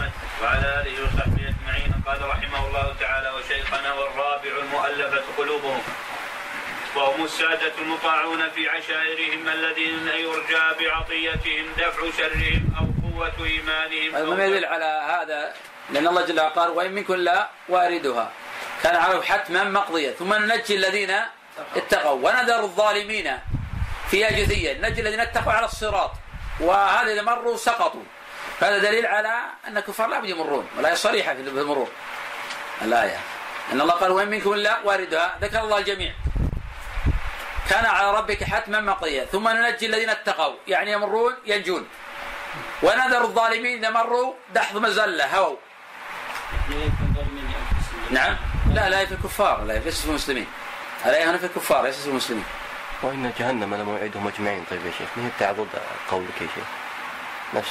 محمد وعلى آله وصحبه أجمعين. قال رحمه الله تعالى وشيخنا والرابع المؤلفة قلوبهم وهم السادة المطاعون في عشائرهم الذين يرجى بعطيتهم دفع شرهم أو قوة إيمانهم هذا ما يدل على هذا لأن الله جل وعلا قال وإن منكم لا واردها كان عليه حتما مقضية. ثم ننجي الذين اتقوا. ونذر الظالمين فيها جثيا ننجي الذين اتقوا على الصراط. وهذا إذا مروا سقطوا. هذا دليل على أن الكفار لا يمرون ولا صريحة في المرور. الآية. أن الله قال وإن منكم لا واردها. ذكر الله الجميع. كان على ربك حتما مقضيا ثم ننجي الذين اتقوا. يعني يمرون ينجون. ونذر الظالمين إذا مروا دحض مزلة هووا. نعم. لا لا في الكفار لا في المسلمين. الايه هنا في الكفار ليس في المسلمين. وإن جهنم لموعدهم أجمعين. طيب يا شيخ ما هي قولك يا شيخ؟ نفس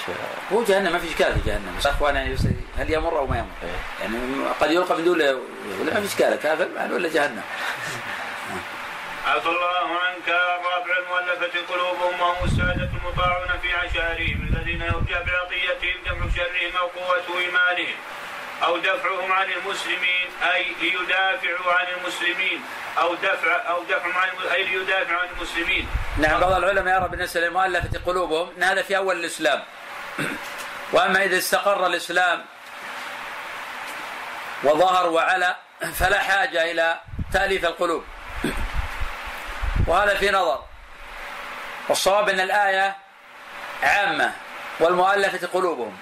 هو جهنم ما في اشكال في جهنم. بس اخوانا هل يمر أو ما يمر؟ إيه. يعني قد يلقى من دون ولا ما في اشكال كافر ولا جهنم. عفى الله عنك الرابع المؤلفة قلوبهم وهم السادة المطاعون في عشائرهم الذين يرجى بعطيتهم دفع شرهم أو قوة إيمانهم. أو دفعهم عن المسلمين أي ليدافعوا عن المسلمين أو دفع أو دفع عن أي ليدافعوا عن المسلمين. نعم بعض العلماء يرى بالنسبة لمؤلفة قلوبهم أن هذا في أول الإسلام. وأما إذا استقر الإسلام وظهر وعلى فلا حاجة إلى تأليف القلوب. وهذا في نظر والصواب أن الآية عامة والمؤلفة قلوبهم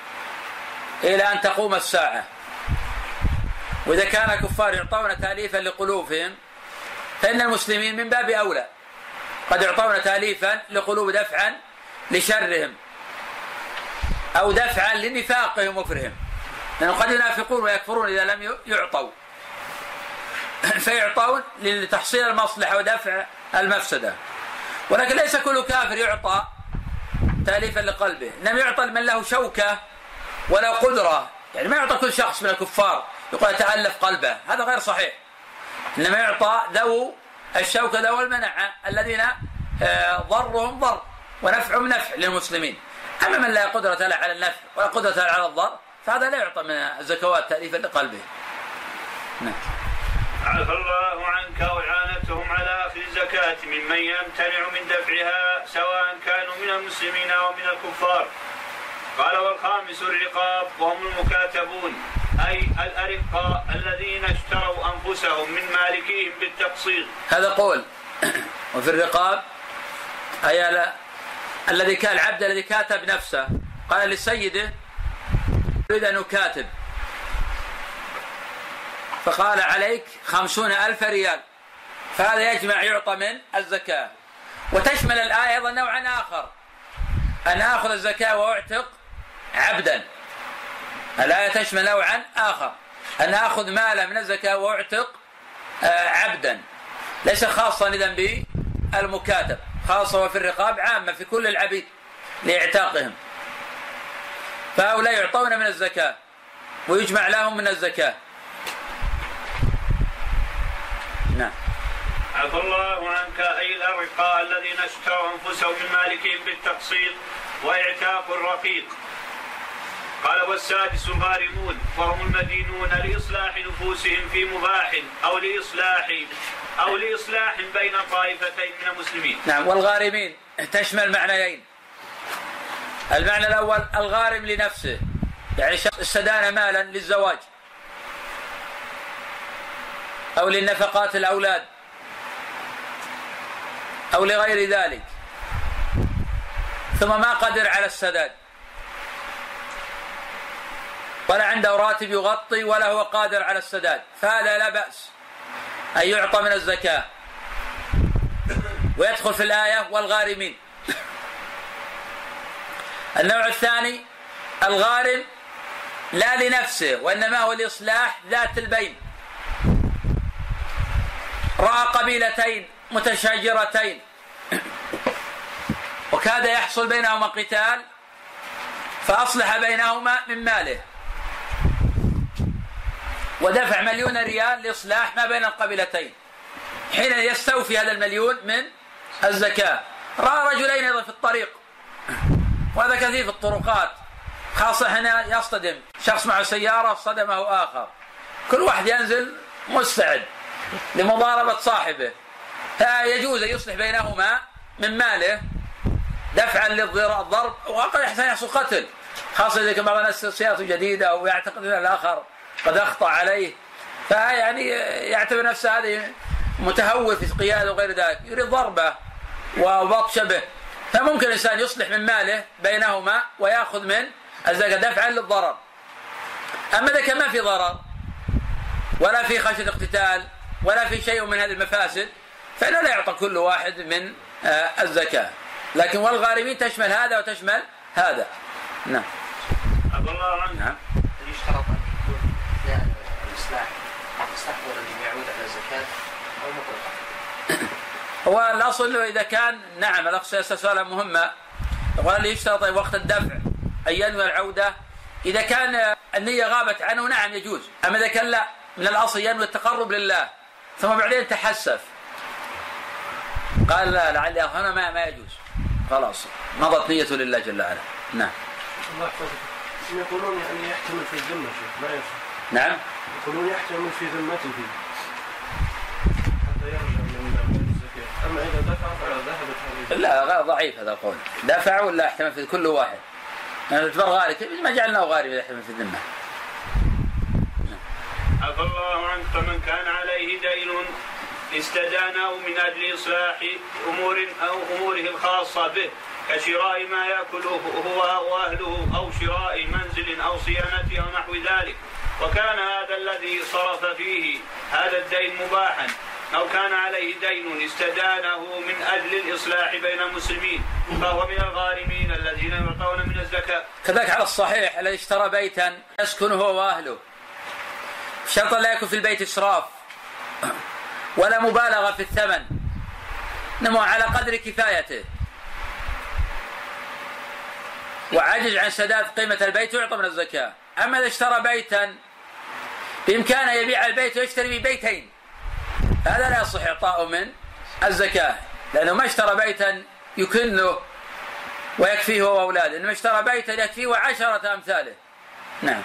إلى أن تقوم الساعة وإذا كان الكفار يعطون تأليفا لقلوبهم فإن المسلمين من باب أولى. قد يعطون تأليفا لقلوب دفعا لشرهم أو دفعا لنفاقهم وكفرهم لأنه قد ينافقون ويكفرون إذا لم يعطوا. فيعطون لتحصيل المصلحة ودفع المفسدة. ولكن ليس كل كافر يعطى تأليفا لقلبه. إنما يعطى من له شوكة ولا قدرة. يعني ما يعطى كل شخص من الكفار. يقول تألف قلبه. هذا غير صحيح. إنما يعطى ذو الشوكة ذو المنعة الذين آه، ضرهم ضر ونفعهم نفع للمسلمين. أما من لا قدرة له على النفع ولا قدرة له على الضر فهذا لا يعطى من الزكوات تأليفا لقلبه. نعم. عفى الله عنك وإعانتهم على أخذ الزكاة ممن يمتنع من دفعها سواء كانوا من المسلمين أو من الكفار. قال والخامس الرقاب وهم المكاتبون أي الأرقاء الذين اشتروا أنفسهم من مالكيهم بالتقسيط. هذا قول. وفي الرقاب أي الذي كان العبد الذي كاتب نفسه. قال لسيده أريد أن أكاتب. فقال عليك خمسون ألف ريال. فهذا يجمع يعطى من الزكاة. وتشمل الآية أيضا نوعا آخر. أن آخذ الزكاة وأعتق عبدا. الآية تشمل نوعا آخر. أن آخذ مالا من الزكاة وأعتق آه، عبدا. ليس خاصا إذا بالمكاتب خاصة وفي الرقاب عامة في كل العبيد لإعتاقهم. فهؤلاء يعطون من الزكاة ويجمع لهم من الزكاة. نعم. عفى الله عنك. أي الأرقاء الذين اشتروا أنفسهم من مالكهم بالتقسيط وإعتاق الرقيق. قال والسادس الغارمون وهم المدينون لإصلاح نفوسهم في مباح أو لاصلاح أو لإصلاح بين طائفتين من المسلمين. نعم والغارمين تشمل معنيين. المعنى الأول الغارم لنفسه يعني استدان مالا للزواج أو للنفقات الأولاد أو لغير ذلك ثم ما قدر على السداد ولا عنده راتب يغطي ولا هو قادر على السداد. فهذا لا بأس أن يعطى من الزكاة. ويدخل في الآية والغارمين. النوع الثاني الغارم لا لنفسه وإنما هو لإصلاح ذات البين. رأى قبيلتين متشاجرتين. وكاد يحصل بينهما قتال فأصلح بينهما من ماله. ودفع مليون ريال لإصلاح ما بين القبيلتين. حين يستوفي هذا المليون من الزكاة. رأى رجلين أيضا في الطريق. وهذا كثير في الطرقات. خاصة هنا يصطدم. شخص معه سيارة صدمه آخر. كل واحد ينزل مستعد لمضاربة صاحبه. فيجوز أن يصلح بينهما من ماله. دفعا للضرب. وقد يحصل قتل. خاصة إذا كان بعض الناس سيارته جديدة أو يعتقد أن الآخر قد أخطأ عليه. فيعني يعتبر نفسه هذه متهور في القيادة وغير ذلك. يريد ضربه وبطش به فممكن الإنسان يصلح من ماله بينهما ويأخذ من الزكاة دفعا للضرر. أما إذا كان ما في ضرر ولا في خشية اقتتال ولا في شيء من هذه المفاسد فإنه لا يعطى كل واحد من آه، الزكاة. لكن والغارمين تشمل هذا وتشمل هذا. نعم. الله عنك. نعم يشترط ان يكون الاصلاح مستحضر ان يعود على الزكاه أو مطلقا هو الاصل إذا كان نعم الأخ سيسال سؤالا مهمة. يقول يشترط وقت الدفع ان ينوي العودة؟ إذا كان النية غابت عنه نعم يجوز. أما إذا كان لا من الأصل ينوي التقرب لله. ثم بعدين تحسف. قال لا لعلي هنا ما ما يجوز. خلاص مضت نيته لله جل وعلا. نعم. الله يحفظك. يقولون يعني يحتمل في الذمة شيخ ما يصح. نعم. يقولون يحتمل في ذمته حتى يرجع من الزكاة لا غير ضعيف هذا القول. دفع ولا احتمل في كل واحد؟ يعني تعتبر غارب ما جعلناه غارب إذا في الذمة. عفى الله عنك فمن كان عليه دين استدانه من أجل إصلاح أمور أو أموره الخاصة به كشراء ما يأكله هو واهله أو شراء منزل أو صيانته أو نحو ذلك. وكان هذا الذي صرف فيه هذا الدين مباحا. أو كان عليه دين استدانه من أجل الإصلاح بين المسلمين فهو من الغارمين الذين يعطون من الزكاة. كذلك على الصحيح الذي اشترى بيتا يسكن هو وأهله. شرط لا يكون في البيت إسراف ولا مبالغة في الثمن. إنما على قدر كفايته. وعجز عن سداد قيمة البيت يعطى من الزكاة. أما إذا اشترى بيتا بإمكانه يبيع البيت ويشتري بيتين هذا لا يصح إعطاؤه من الزكاة لأنه ما اشترى بيتا يكنه ويكفيه هو وأولاده إنما اشترى بيتا يكفيه وعشرة أمثاله. نعم.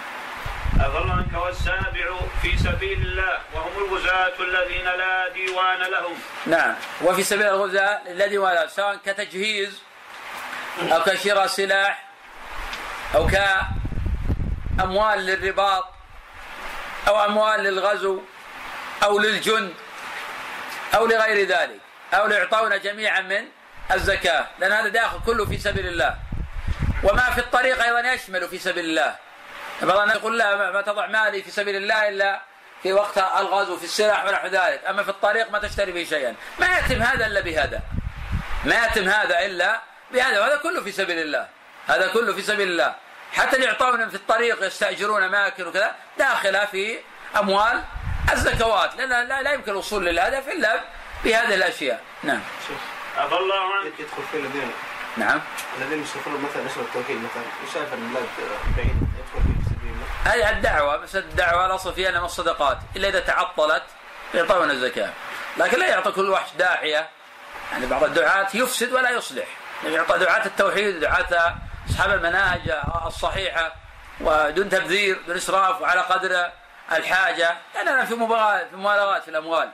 عفا الله عنك والسابع في سبيل الله وهم الغزاة الذين لا ديوان لهم. نعم. وفي سبيل الغزاة الذي ولا سواء كتجهيز أو كشراء سلاح أو كأموال للرباط أو أموال للغزو أو للجند. أو لغير ذلك أو ليعطون جميعا من الزكاة لأن هذا داخل كله في سبيل الله. وما في الطريق أيضا يشمل في سبيل الله. بعض الناس يقول لا ما تضع مالي في سبيل الله إلا في وقت الغزو في السلاح ونحو ذلك. أما في الطريق ما تشتري به شيئا. ما يتم هذا إلا بهذا. ما يتم هذا إلا بهذا. وهذا كله في سبيل الله. هذا كله في سبيل الله. حتى اللي يعطون في الطريق يستأجرون أماكن وكذا داخلة في أموال الزكوات. لأن لا, لا يمكن الوصول للهدف إلا بهذه الأشياء. نعم. عفى الله عنك يدخل في الذين. نعم. الذين يشتغلون مثلا نشر التوحيد مثلا. يسافر البلاد بعيد يدخل في سبيل. الله هذه الدعوة بس الدعوة الأصل فيها أنها الصدقات إلا إذا تعطلت يعطون الزكاة. لكن لا يعطى كل واحد داعية. يعني بعض الدعاة يفسد ولا يصلح. يعني يعطى دعاة التوحيد دعاة أصحاب المناهج الصحيحة ودون تبذير دون إسراف وعلى قدر الحاجة لأننا في مبالغات في مبالغات في الأموال.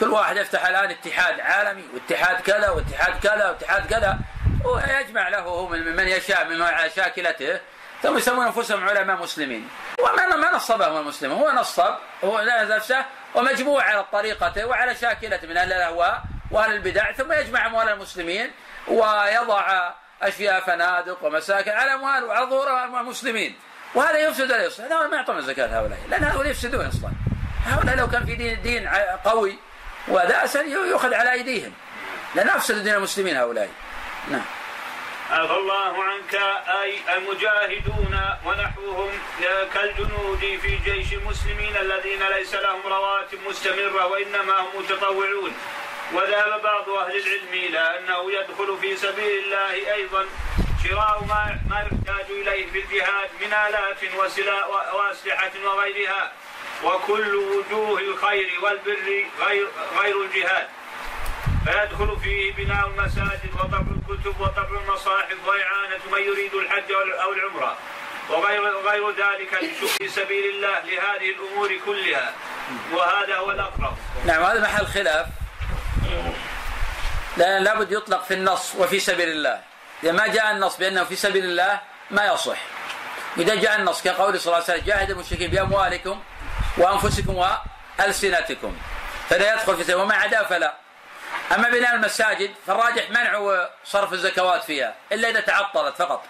كل واحد يفتح الآن اتحاد عالمي واتحاد كذا واتحاد كذا واتحاد كذا. ويجمع له هو من من يشاء من على شاكلته ثم يسمون أنفسهم علماء مسلمين. وما ما نصبهم المسلمون هو نصب هو نفسه ومجموع على طريقته وعلى شاكلته من أهل الأهواء وأهل البدع. ثم يجمع أموال المسلمين ويضع أشياء فنادق ومساكن على أموال وعلى ظهور المسلمين. وهذا يفسد ولا يصلح. هذا ما يعطون الزكاة هؤلاء. لأن هؤلاء يفسدون أصلا. هؤلاء لو كان في دين دين قوي ودأسا يؤخذ على أيديهم. لأن افسدوا دين المسلمين هؤلاء. نعم. عفى الله عنك أي المجاهدون ونحوهم كالجنود في جيش المسلمين الذين ليس لهم رواتب مستمرة وإنما هم متطوعون. وذهب بعض أهل العلم إلى أنه يدخل في سبيل الله أيضا شراء ما ما يحتاج إليه في الجهاد من آلات وأسلحة وغيرها وكل وجوه الخير والبر غير غير الجهاد. فيدخل فيه بناء المساجد وطبع الكتب وطبع المصاحف وإعانة من يريد الحج أو العمرة. وغير غير ذلك في سبيل الله لهذه الأمور كلها. وهذا هو الأقرب. نعم هذا محل خلاف. لأن لابد يطلق في النص وفي سبيل الله. إذا ما جاء النص بأنه في سبيل الله ما يصح. إذا جاء النص كقول صلى الله عليه وسلم جاهد المشركين بأموالكم وأنفسكم وألسنتكم فلا يدخل في وما عدا فلا. أما بناء المساجد فالراجح منع صرف الزكوات فيها إلا إذا تعطلت فقط.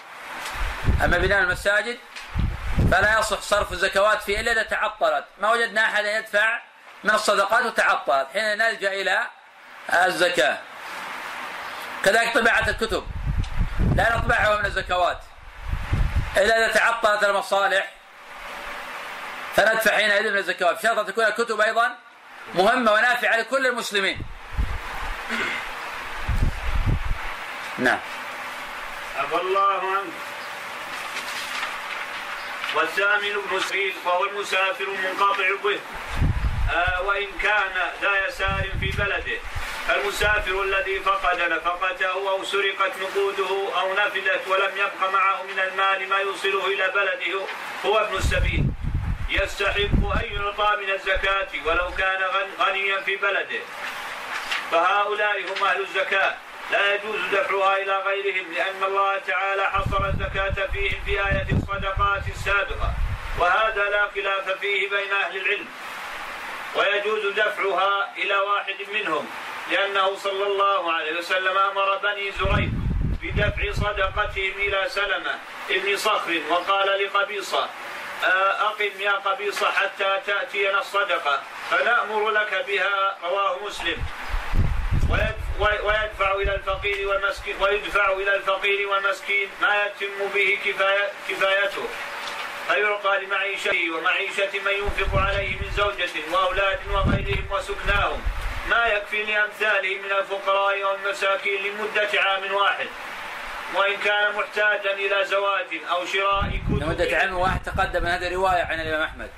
أما بناء المساجد فلا يصح صرف الزكوات فيها إلا إذا تعطلت. ما وجدنا أحدا يدفع من الصدقات وتعطلت حين نلجأ إلى الزكاة. كذلك طباعة الكتب. لا نطبعها من الزكوات. إلا إذا تعطلت المصالح فندفع حينئذ من الزكوات. بشرط أن تكون الكتب أيضا مهمة ونافعة لكل المسلمين. نعم. عفى الله عنك والثامن سعيد وهو المسافر المنقطع به. آه وإن كان ذا يسار في بلده. المسافر الذي فقد نفقته أو سرقت نقوده أو نفدت ولم يبق معه من المال ما يوصله إلى بلده هو ابن السبيل. يستحق أن يعطى من الزكاة ولو كان غنيا في بلده. فهؤلاء هم أهل الزكاة. لا يجوز دفعها إلى غيرهم لأن الله تعالى حصر الزكاة فيهم في آية الصدقات السابقة. وهذا لا خلاف فيه بين أهل العلم. ويجوز دفعها إلى واحد منهم. لأنه صلى الله عليه وسلم أمر بني زريق بدفع صدقتهم إلى سلمة ابن صخر وقال لقبيصة آه، أقم يا قبيصة حتى تأتينا الصدقة فنأمر لك بها. رواه مسلم. ويدفع إلى الفقير والمسكين ويدفع إلى الفقير والمسكين ما يتم به كفاية كفايته. فيعطى لمعيشته ومعيشة من ينفق عليه من زوجة وأولاد وغيرهم وسكناهم. ما يكفي لأمثاله من الفقراء والمساكين لمدة عام واحد. وإن كان محتاجا إلى زواج أو شراء كتب لمدة عام واحد تقدم هذه رواية عن الإمام أحمد.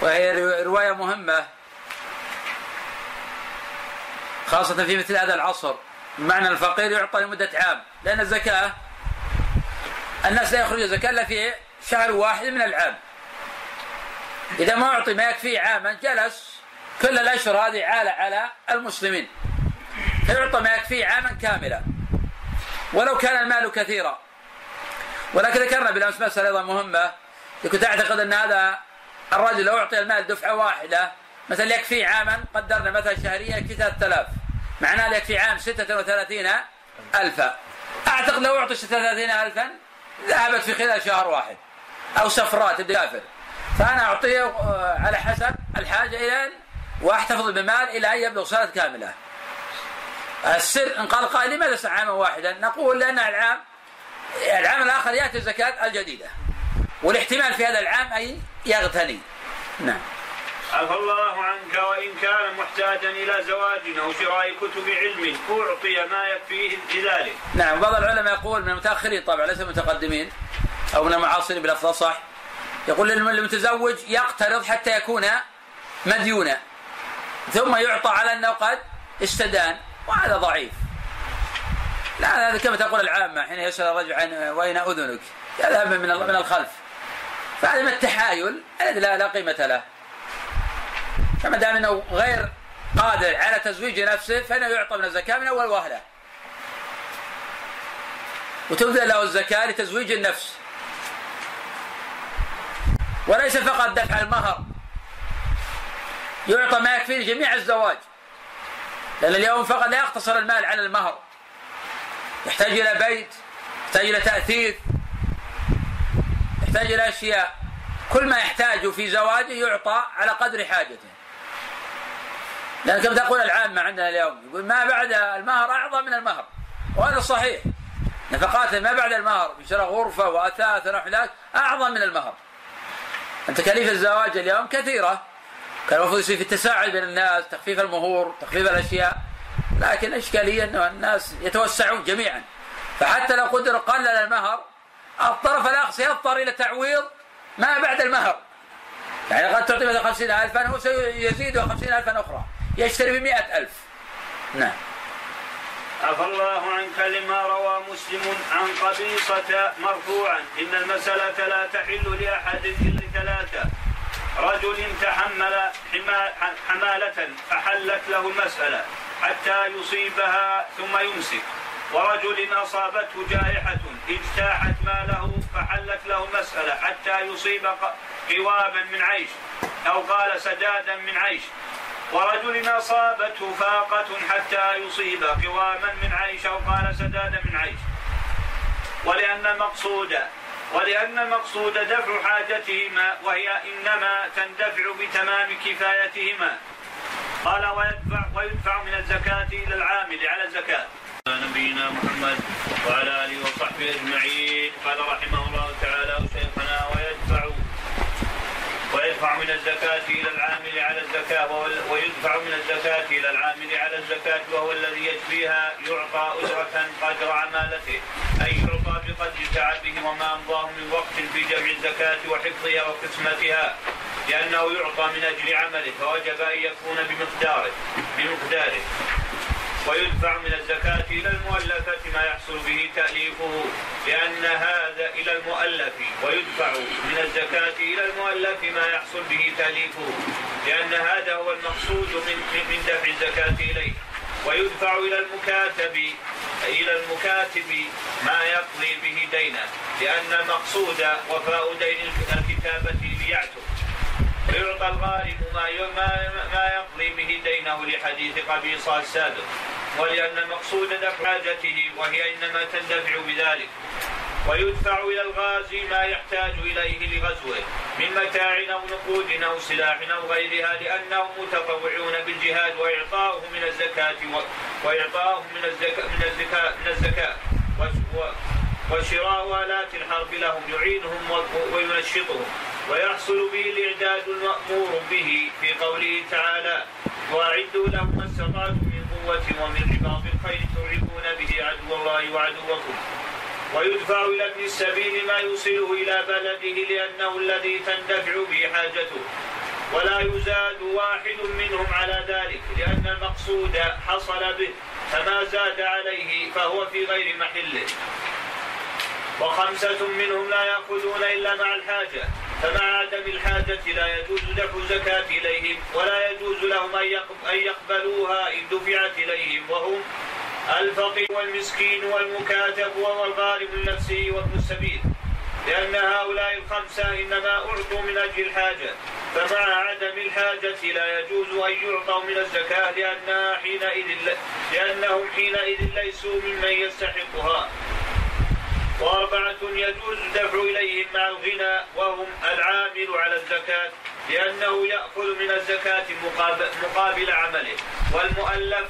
وهي رواية مهمة. خاصة في مثل هذا العصر. معنى الفقير يعطى لمدة عام. لأن الزكاة الناس لا يخرجون زكاة إلا في شهر واحد من العام. إذا ما أعطي ما يكفيه عاما جلس. كل الأشهر هذه عالة على المسلمين. فيعطى ما يكفيه عاما كاملا. ولو كان المال كثيرا. ولكن ذكرنا بالأمس مسألة أيضا مهمة. كنت أعتقد أن هذا الرجل لو أعطي المال دفعة واحدة مثلا يكفي عاما قدرنا مثلا شهريا يكفي 3000 معناه يكفي عام 36 ألفا. أعتقد لو أعطي 36 ألفا ذهبت في خلال شهر واحد. أو سفرات تسافر فأنا أعطيه آه، على حسب الحاجة إلى واحتفظ بمال إلى أن يبلغ سنه كاملة. السر إن قال قائل لماذا عاما واحدا؟ نقول لأن العام العام الآخر يأتي الزكاة الجديدة. والاحتمال في هذا العام أن يغتني. نعم. عفى الله عنك وإن كان محتاجا إلى زواج أو شراء كتب علم أعطي ما يكفيه لذلك. نعم بعض العلماء يقول من المتأخرين طبعا ليس المتقدمين أو من المعاصرين باللفظ صح يقول للمتزوج يقترض حتى يكون مديونا ثم يعطى على أنه قد استدان وهذا ضعيف. لا هذا كما تقول العامة حين يسأل الرجل عن وين أذنك؟ يذهب من من الخلف. فهذا من التحايل الذي لا, لا قيمة له. فما دام إنه غير قادر على تزويج نفسه فإنه يعطى من الزكاة من أول وهلة. وتبذل له الزكاة لتزويج النفس. وليس فقط دفع المهر. يعطى ما يكفي لجميع الزواج. لأن اليوم فقط لا يقتصر المال على المهر. يحتاج إلى بيت يحتاج إلى تأثير يحتاج إلى أشياء. كل ما يحتاجه في زواجه يعطى على قدر حاجته. لأن كما تقول العامة عندنا اليوم؟ يقول ما بعد المهر أعظم من المهر. وهذا صحيح. نفقات ما بعد المهر من شراء غرفة وأثاث ونحو ذلك أعظم من المهر. تكاليف الزواج اليوم كثيرة. كان المفروض يصير في التساعد بين الناس تخفيف المهور تخفيف الأشياء. لكن الاشكاليه إنه الناس يتوسعون جميعا. فحتى لو قدر قلل المهر الطرف الأقصى يضطر إلى تعويض ما بعد المهر. يعني قد تعطي مثلا خمسين ألفا هو سيزيد خمسين ألفا أخرى. يشتري بمئة ألف. نعم. عفى الله عنك لما روى مسلم عن قبيصة مرفوعا. إن المسألة لا تحل لأحد إلا ثلاثة. رجل تحمل حمالة فحلت له المسألة حتى يصيبها ثم يمسك. ورجل أصابته جائحة اجتاحت ماله فحلت له المسألة حتى يصيب قوابا من عيش أو قال سدادا من عيش. ورجل أصابته فاقة حتى يصيب قواما من عيش أو قال سدادا من عيش. ولأن المقصود ولأن المقصود دفع حاجتهما وهي إنما تندفع بتمام كفايتهما. قال ويدفع, ويدفع من الزكاة إلى العامل على الزكاة. نبينا محمد وعلى آله وصحبه أجمعين. قال رحمه الله تعالى شيخنا ويدفع ويدفع من الزكاة إلى العامل على الزكاة ويدفع من الزكاة إلى العامل على الزكاة وهو الذي يجزيها يعطى أجرة قدر عمالته. أي يعطى بقدر تعبه وما أمضاه من وقت في جمع الزكاة وحفظها وقسمتها لأنه يعطى من أجل عمله فوجب أن يكون بمقداره بمقداره. ويدفع من الزكاة إلى المؤلفة ما يحصل به تأليفه لأن هذا إلى المؤلف ويدفع من الزكاة إلى المؤلف ما يحصل به تأليفه لأن هذا هو المقصود من من دفع الزكاة إليه. ويدفع إلى المكاتب إلى المكاتب ما يقضي به دينه لأن المقصود وفاء دين الكتابة ليعتق. ويعطى الغارم ما ما يقضي به دينه لحديث قبيصة السابق ولأن المقصود دفع حاجته وهي إنما تندفع بذلك. ويدفع إلى الغازي ما يحتاج إليه لغزوه من متاع أو نقود أو سلاح أو غيرها لأنهم متطوعون بالجهاد وإعطاؤه من الزكاة وإعطاؤه من الزكاة من الزكاة من الزكاة وشراء آلات الحرب لهم يعينهم وينشطهم ويحصل به الإعداد المأمور به في قوله تعالى وأعدوا لهم ما استطعتم من قوة ومن رباط الخير ترهبون به عدو الله وعدوكم. ويدفع إلى ابن السبيل ما يوصله إلى بلده لأنه الذي تندفع به حاجته. ولا يزاد واحد منهم على ذلك لأن المقصود حصل به فما زاد عليه فهو في غير محله. وخمسة منهم لا يأخذون إلا مع الحاجة فمع عدم الحاجة لا يجوز دفع الزكاة إليهم ولا يجوز لهم أن يقبلوها إن دفعت إليهم وهم الفقير والمسكين والمكاتب والغارب لنفسه وابن السبيل. لأن هؤلاء الخمسة إنما أعطوا من أجل الحاجة فمع عدم الحاجة لا يجوز أن يعطوا من الزكاة لأنها حينئذ لأنهم حينئذ ليسوا ممن يستحقها. وأربعة يجوز الدفع إليهم مع الغنى وهم العامل على الزكاة لأنه يأخذ من الزكاة مقابل, عمله. والمؤلف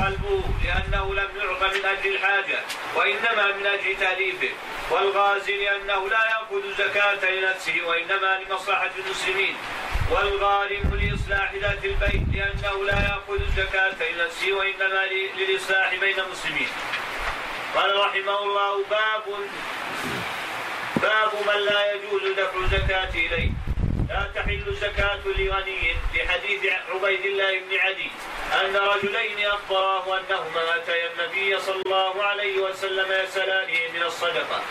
قلبه لأنه لم يعط من أجل الحاجة وإنما من أجل تأليفه. والغازي لأنه لا يأخذ زكاة لنفسه وإنما لمصلحة المسلمين. والغارم لإصلاح ذات البيت لأنه لا يأخذ الزكاة لنفسه وإنما للإصلاح بين المسلمين. قال رحمه الله باب باب من لا يجوز دفع الزكاة إليه. لا تحل الزكاة لغني لحديث عبيد الله بن عدي أن رجلين أخبراه أنهما أتيا النبي صلى الله عليه وسلم يسألانه من الصدقة.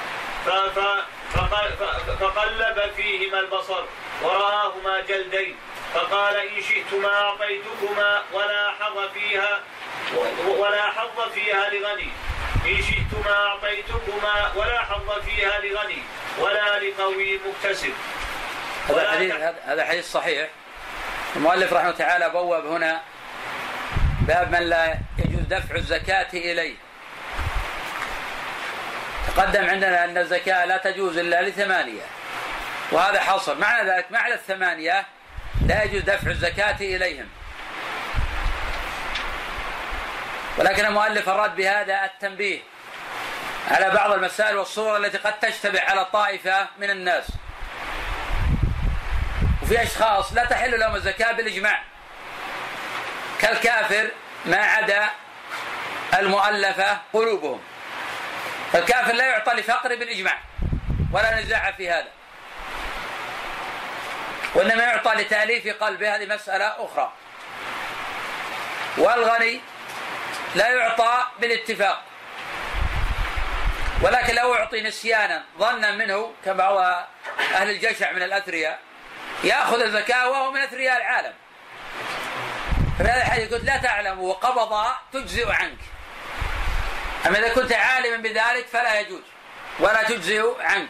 فقلب فيهما البصر ورآهما جلدين. فقال إن شئتما أعطيتكما ولا حظ فيها ولا حظ فيها لغني. إن شئتما أعطيتكما ولا حظ فيها لغني ولا لقوي مكتسب. هذا حديث هذا حديث صحيح. المؤلف رحمه الله تعالى بوب هنا باب من لا يجوز دفع الزكاة إليه. تقدم عندنا أن الزكاة لا تجوز إلا لثمانية. وهذا حصر. معنى ذلك معنى الثمانية لا يجوز دفع الزكاة إليهم. ولكن المؤلف أراد بهذا التنبيه على بعض المسائل والصور التي قد تشتبه على طائفة من الناس. وفي أشخاص لا تحل لهم الزكاة بالإجماع. كالكافر ما عدا المؤلفة قلوبهم. فالكافر لا يعطى لفقر بالإجماع ولا نزاع في هذا. وإنما يعطى لتأليف قلبه هذه مسألة أخرى. والغني لا يعطى بالاتفاق. ولكن لو أعطي نسيانا ظنا منه كبعض أهل الجشع من الأثرياء يأخذ الزكاة وهو من أثرياء العالم. في هذا الحديث قلت لا تعلم وقبض تجزئ عنك. أما إذا كنت عالما بذلك فلا يجوز ولا تجزئ عنك.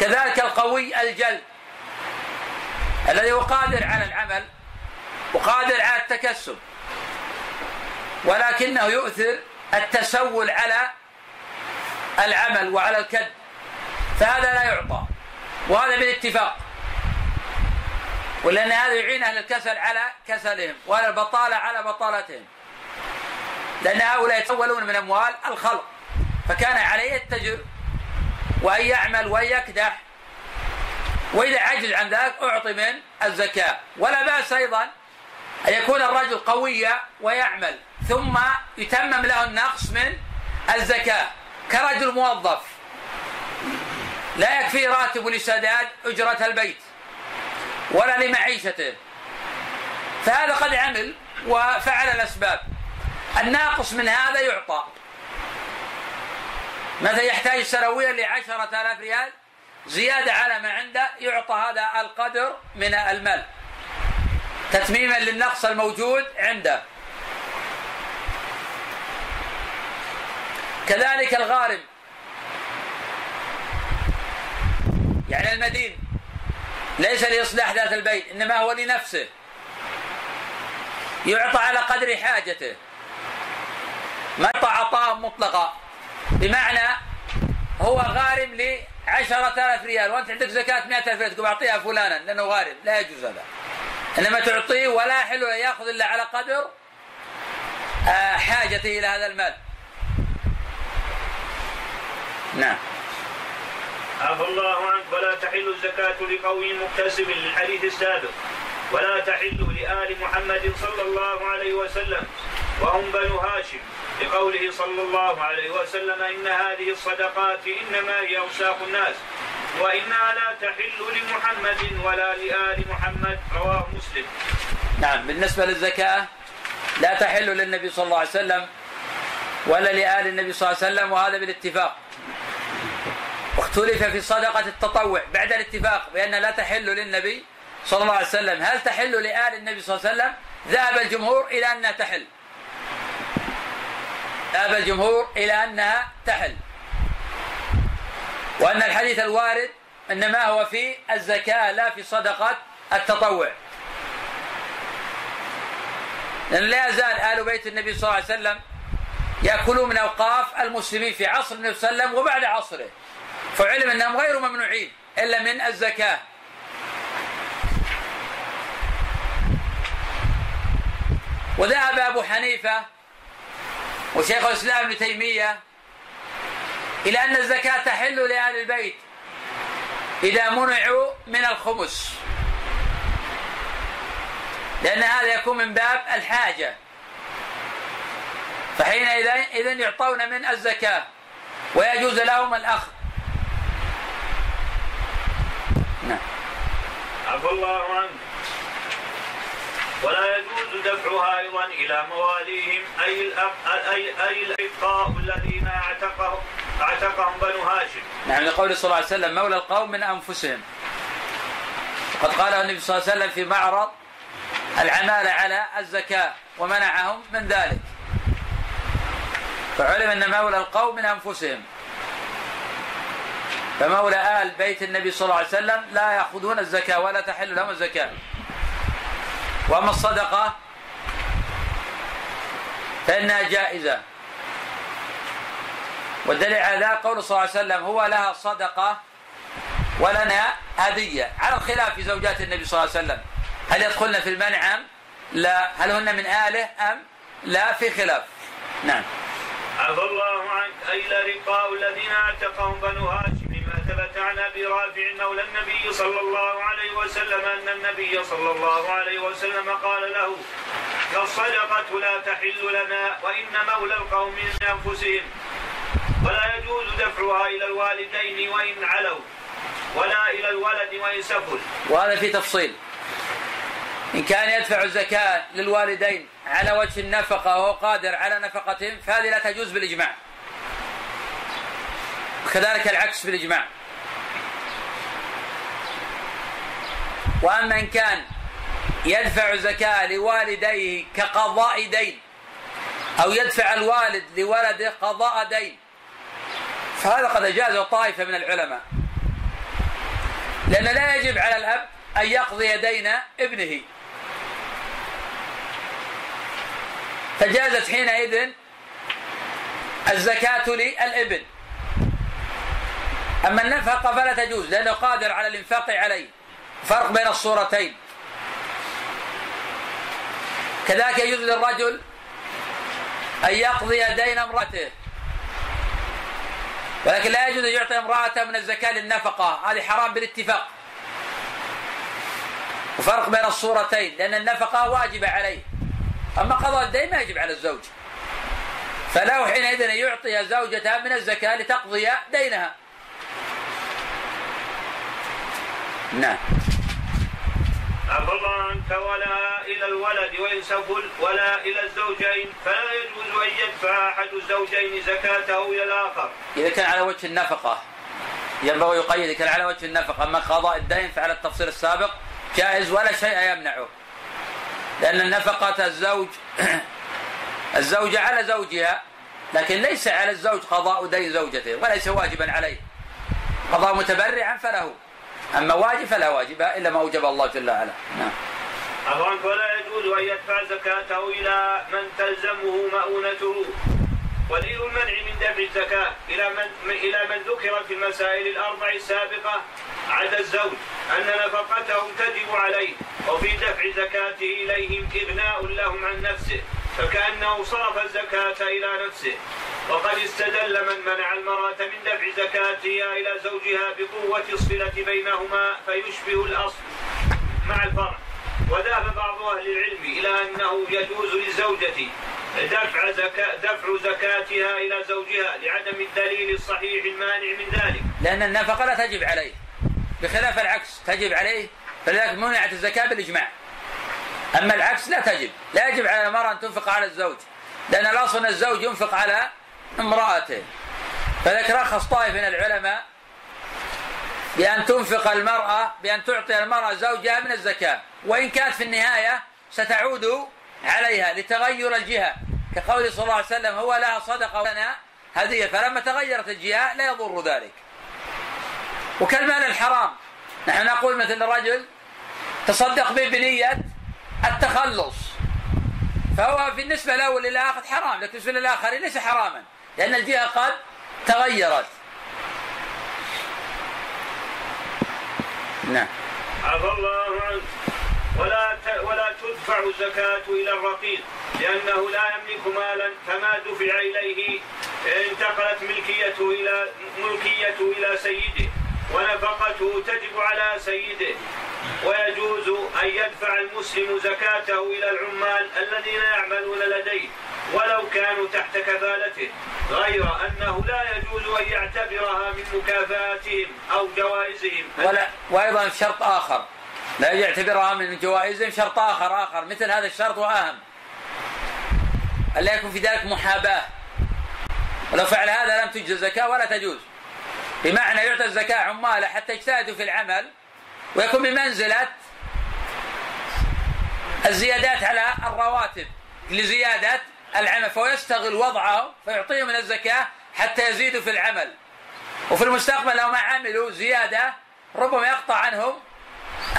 كذلك القوي الجل الذي هو قادر على العمل وقادر على التكسب. ولكنه يؤثر التسول على العمل وعلى الكد. فهذا لا يعطى وهذا بالاتفاق. ولأن هذا يعين أهل الكسل على كسلهم وأهل البطالة على بطالتهم. لأن هؤلاء يتولون من أموال الخلق فكان عليه يتجر وأن يعمل وأن يكدح. وإذا عجز عن ذلك أعطي من الزكاة. ولا بأس أيضا أن يكون الرجل قويا ويعمل. ثم يتمم له النقص من الزكاة كرجل موظف. لا يكفي راتب لسداد أجرة البيت ولا لمعيشته. فهذا قد عمل وفعل الأسباب. الناقص من هذا يعطى. مثلا يحتاج سنويا لعشرة آلاف ريال؟ زيادة على ما عنده يعطى هذا القدر من المال. تتميما للنقص الموجود عنده. كذلك الغارم. يعني المدين. ليس لإصلاح ذات البيت إنما هو لنفسه. يعطى على قدر حاجته. ما يعطى عطاء مطلقا. بمعنى هو غارم لعشرة آلاف ريال. وأنت عندك زكاة مئة ألف ريال تقول أعطيها فلانا لأنه غارم. لا يجوز هذا. إنما تعطيه ولا يحل يأخذ إلا على قدر آه، حاجته إلى هذا المال. نعم. عفى الله عنك ولا تحل الزكاة لقوي مكتسب للحديث السابق ولا تحل لآل محمد صلى الله عليه وسلم وهم بنو هاشم لقوله صلى الله عليه وسلم إن هذه الصدقات إنما هي أوساخ الناس وإنها لا تحل لمحمد ولا لآل محمد رواه مسلم. نعم. بالنسبة للزكاة لا تحل للنبي صلى الله عليه وسلم ولا لآل النبي صلى الله عليه وسلم وهذا بالاتفاق. واختلف في صدقة التطوع بعد الاتفاق بأن لا تحل للنبي صلى الله عليه وسلم. هل تحل لآل النبي صلى الله عليه وسلم؟ ذهب الجمهور إلى أنها تحل. ذهب الجمهور إلى أنها تحل. وأن الحديث الوارد إنما هو في الزكاة لا في صدقة التطوع. لأن لا يزال آل بيت النبي صلى الله عليه وسلم يأكلون من أوقاف المسلمين في عصر النبي صلى الله عليه وسلم وبعد عصره. فعلم أنهم غير ممنوعين إلا من الزكاة. وذهب أبو حنيفة وشيخ الإسلام ابن تيمية إلى أن الزكاة تحل لأهل البيت إذا منعوا من الخمس. لأن هذا يكون من باب الحاجة. فحينئذ يعطون من الزكاة ويجوز لهم الأخذ. نعم عفى الله عنك ولا يجوز دفعها أيضا إلى مواليهم أي اي أي الابقاء الذين اعتقهم اعتقهم بنو هاشم. نعم لقول صلى الله عليه وسلم مولى القوم من أنفسهم. وقد قال النبي صلى الله عليه وسلم في معرض العمالة على الزكاة ومنعهم من ذلك. فعلم أن مولى القوم من أنفسهم. فمولى آل بيت النبي صلى الله عليه وسلم لا يأخذون الزكاة ولا تحل لهم الزكاة. وأما الصدقة فإنها جائزة. والدليل على ذلك قول صلى الله عليه وسلم هو لها صدقة ولنا هدية. على الخلاف في زوجات النبي صلى الله عليه وسلم. هل يدخلن في المنع أم لا؟ هل هن من آله أم لا؟ في خلاف. نعم. عفى الله عنك. أي الأرقاء الذين أعتقهم بنو هاشم. ثبت عن أبي رافع مولى النبي صلى الله عليه وسلم أن النبي صلى الله عليه وسلم قال له الصدقه لا تحل لنا وإن مولى القوم من أنفسهم. ولا يجوز دفعها إلى الوالدين وإن علوا ولا إلى الولد وإن سفل. وهذا في تفصيل. إن كان يدفع الزكاة للوالدين على وجه النفقة وهو قادر على نفقتهم فهذه لا تجوز بالإجماع. وكذلك العكس بالإجماع. وأما إن كان يدفع زكاة لوالديه كقضاء دين أو يدفع الوالد لولده قضاء دين فهذا قد أجازه طائفة من العلماء. لأن لا يجب على الأب أن يقضي دين ابنه. فجازت حينئذ الزكاة للإبن. أما النفقة فلا تجوز لأنه قادر على الإنفاق عليه. فرق بين الصورتين. كذلك يجوز للرجل أن يقضي دين امرأته. ولكن لا يجوز أن يعطي امرأته من الزكاة للنفقة. هذه حرام بالاتفاق. وفرق بين الصورتين لأن النفقة واجبة عليه. أما قضاء الدين ما يجب على الزوج. فله حينئذ أن يعطي زوجته من الزكاة لتقضي دينها. نعم. عنك ولا إلى الولد وإن سفل ولا إلى الزوجين فلا يجوز أن يدفع أحد الزوجين زكاته إلى الآخر. إذا كان على وجه النفقة ينبغي يقيد إذا كان على وجه النفقة أما قضاء الدين فعلى التفصيل السابق جائز ولا شيء يمنعه. لأن النفقة الزوج الزوجة على زوجها لكن ليس على الزوج قضاء دين زوجته وليس واجبا عليه. قضاء متبرعا فله. أما واجب فلا واجب إلا ما أوجب الله جل وعلا. نعم. ولا يجوز أن يدفع زكاته إلى من تلزمه مؤونته. ولي المنع من دفع الزكاة إلى من إلى من ذكر في المسائل الأربع السابقة عدا الزوج أن نفقتهم تجب عليه وفي دفع زكاته إليهم إغناء لهم عن نفسه فكأنه صرف الزكاة إلى نفسه. وقد استدل من منع المرأة من دفع زكاتها إلى زوجها بقوة الصلة بينهما فيشبه الأصل مع الفرع. وذهب بعض أهل العلم إلى أنه يجوز للزوجة دفع زكاة دفع زكاتها إلى زوجها لعدم الدليل الصحيح المانع من ذلك. لأن النفقة لا تجب عليه. بخلاف العكس تجب عليه. فلذلك منعت الزكاة بالإجماع. أما العكس لا تجب. لا يجب على المرأة أن تنفق على الزوج. لأن الأصل أن الزوج ينفق على امرأته. فذلك رخص طائف من العلماء بأن تنفق المرأة بأن تعطي المرأة زوجها من الزكاة. وإن كانت في النهاية ستعود عليها لتغير الجهة. كقول صلى الله عليه وسلم هو لها صدقة ولنا هدية. فلما تغيرت الجهة لا يضر ذلك. وكالمال الحرام. نحن نقول مثل الرجل تصدق به بنية التخلص. فهو في النسبة الأول للآخر حرام لكن بالنسبة للآخر ليس حراما لأن الجهة قد تغيرت. نعم. عفى الله عنك. ولا ولا تدفع الزكاة إلى الرقيق لأنه لا يملك مالا فما دفع إليه انتقلت ملكيته إلى ملكيته إلى سيده ونفقته تجب على سيده. ويجوز أن يدفع المسلم زكاته إلى العمال الذين يعملون لديه ولو كانوا تحت كفالته غير أنه لا يجوز أن يعتبرها من مكافآتهم أو جوائزهم. ولا وأيضا شرط آخر. لا يعتبرها من جوائزهم شرط آخر آخر مثل هذا الشرط وأهم. ألا يكون في ذلك محاباة. ولو فعل هذا لم تجزى زكاة ولا تجوز. بمعنى يعطى الزكاة عماله حتى يجتهدوا في العمل ويكون بمنزلة الزيادات على الرواتب لزيادة العمل فهو يستغل وضعه فيعطيهم من الزكاة حتى يزيدوا في العمل. وفي المستقبل لو ما عملوا زيادة ربما يقطع عنهم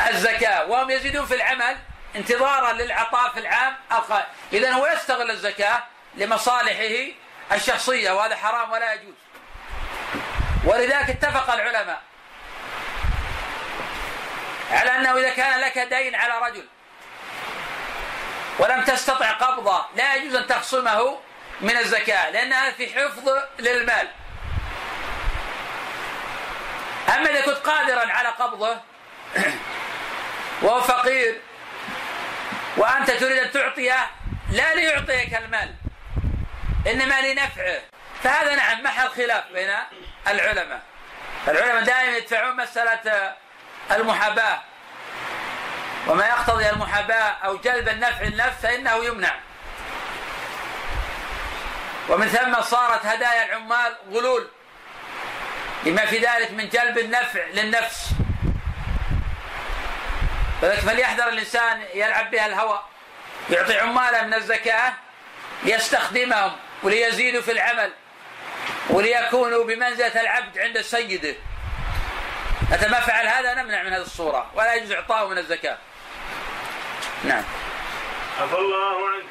الزكاة. وهم يزيدون في العمل انتظارا للعطاء في العام القادم إذا هو يستغل الزكاة لمصالحه الشخصية وهذا حرام ولا يجوز. ولذلك اتفق العلماء على أنه إذا كان لك دين على رجل ولم تستطع قبضه لا يجوز أن تخصمه من الزكاة لأنها في حفظ للمال. أما إذا كنت قادرا على قبضه وهو فقير. وأنت تريد أن تعطيه لا ليعطيك المال إنما لنفعه. فهذا نعم محل خلاف بين العلماء. العلماء دائما يدفعون مسألة المحاباة. وما يقتضي المحاباة أو جلب النفع للنفس فإنه يمنع. ومن ثم صارت هدايا العمال غلول لما في ذلك من جلب النفع للنفس. فليحذر الإنسان يلعب بها الهوى. يعطي عماله من الزكاة ليستخدمهم وليزيدوا في العمل وليكونوا بمنزلة العبد عند سيده. متى ما فعل هذا نمنع من هذه الصورة ولا يجوز إعطاؤه من الزكاة. نعم. عفى الله عنك.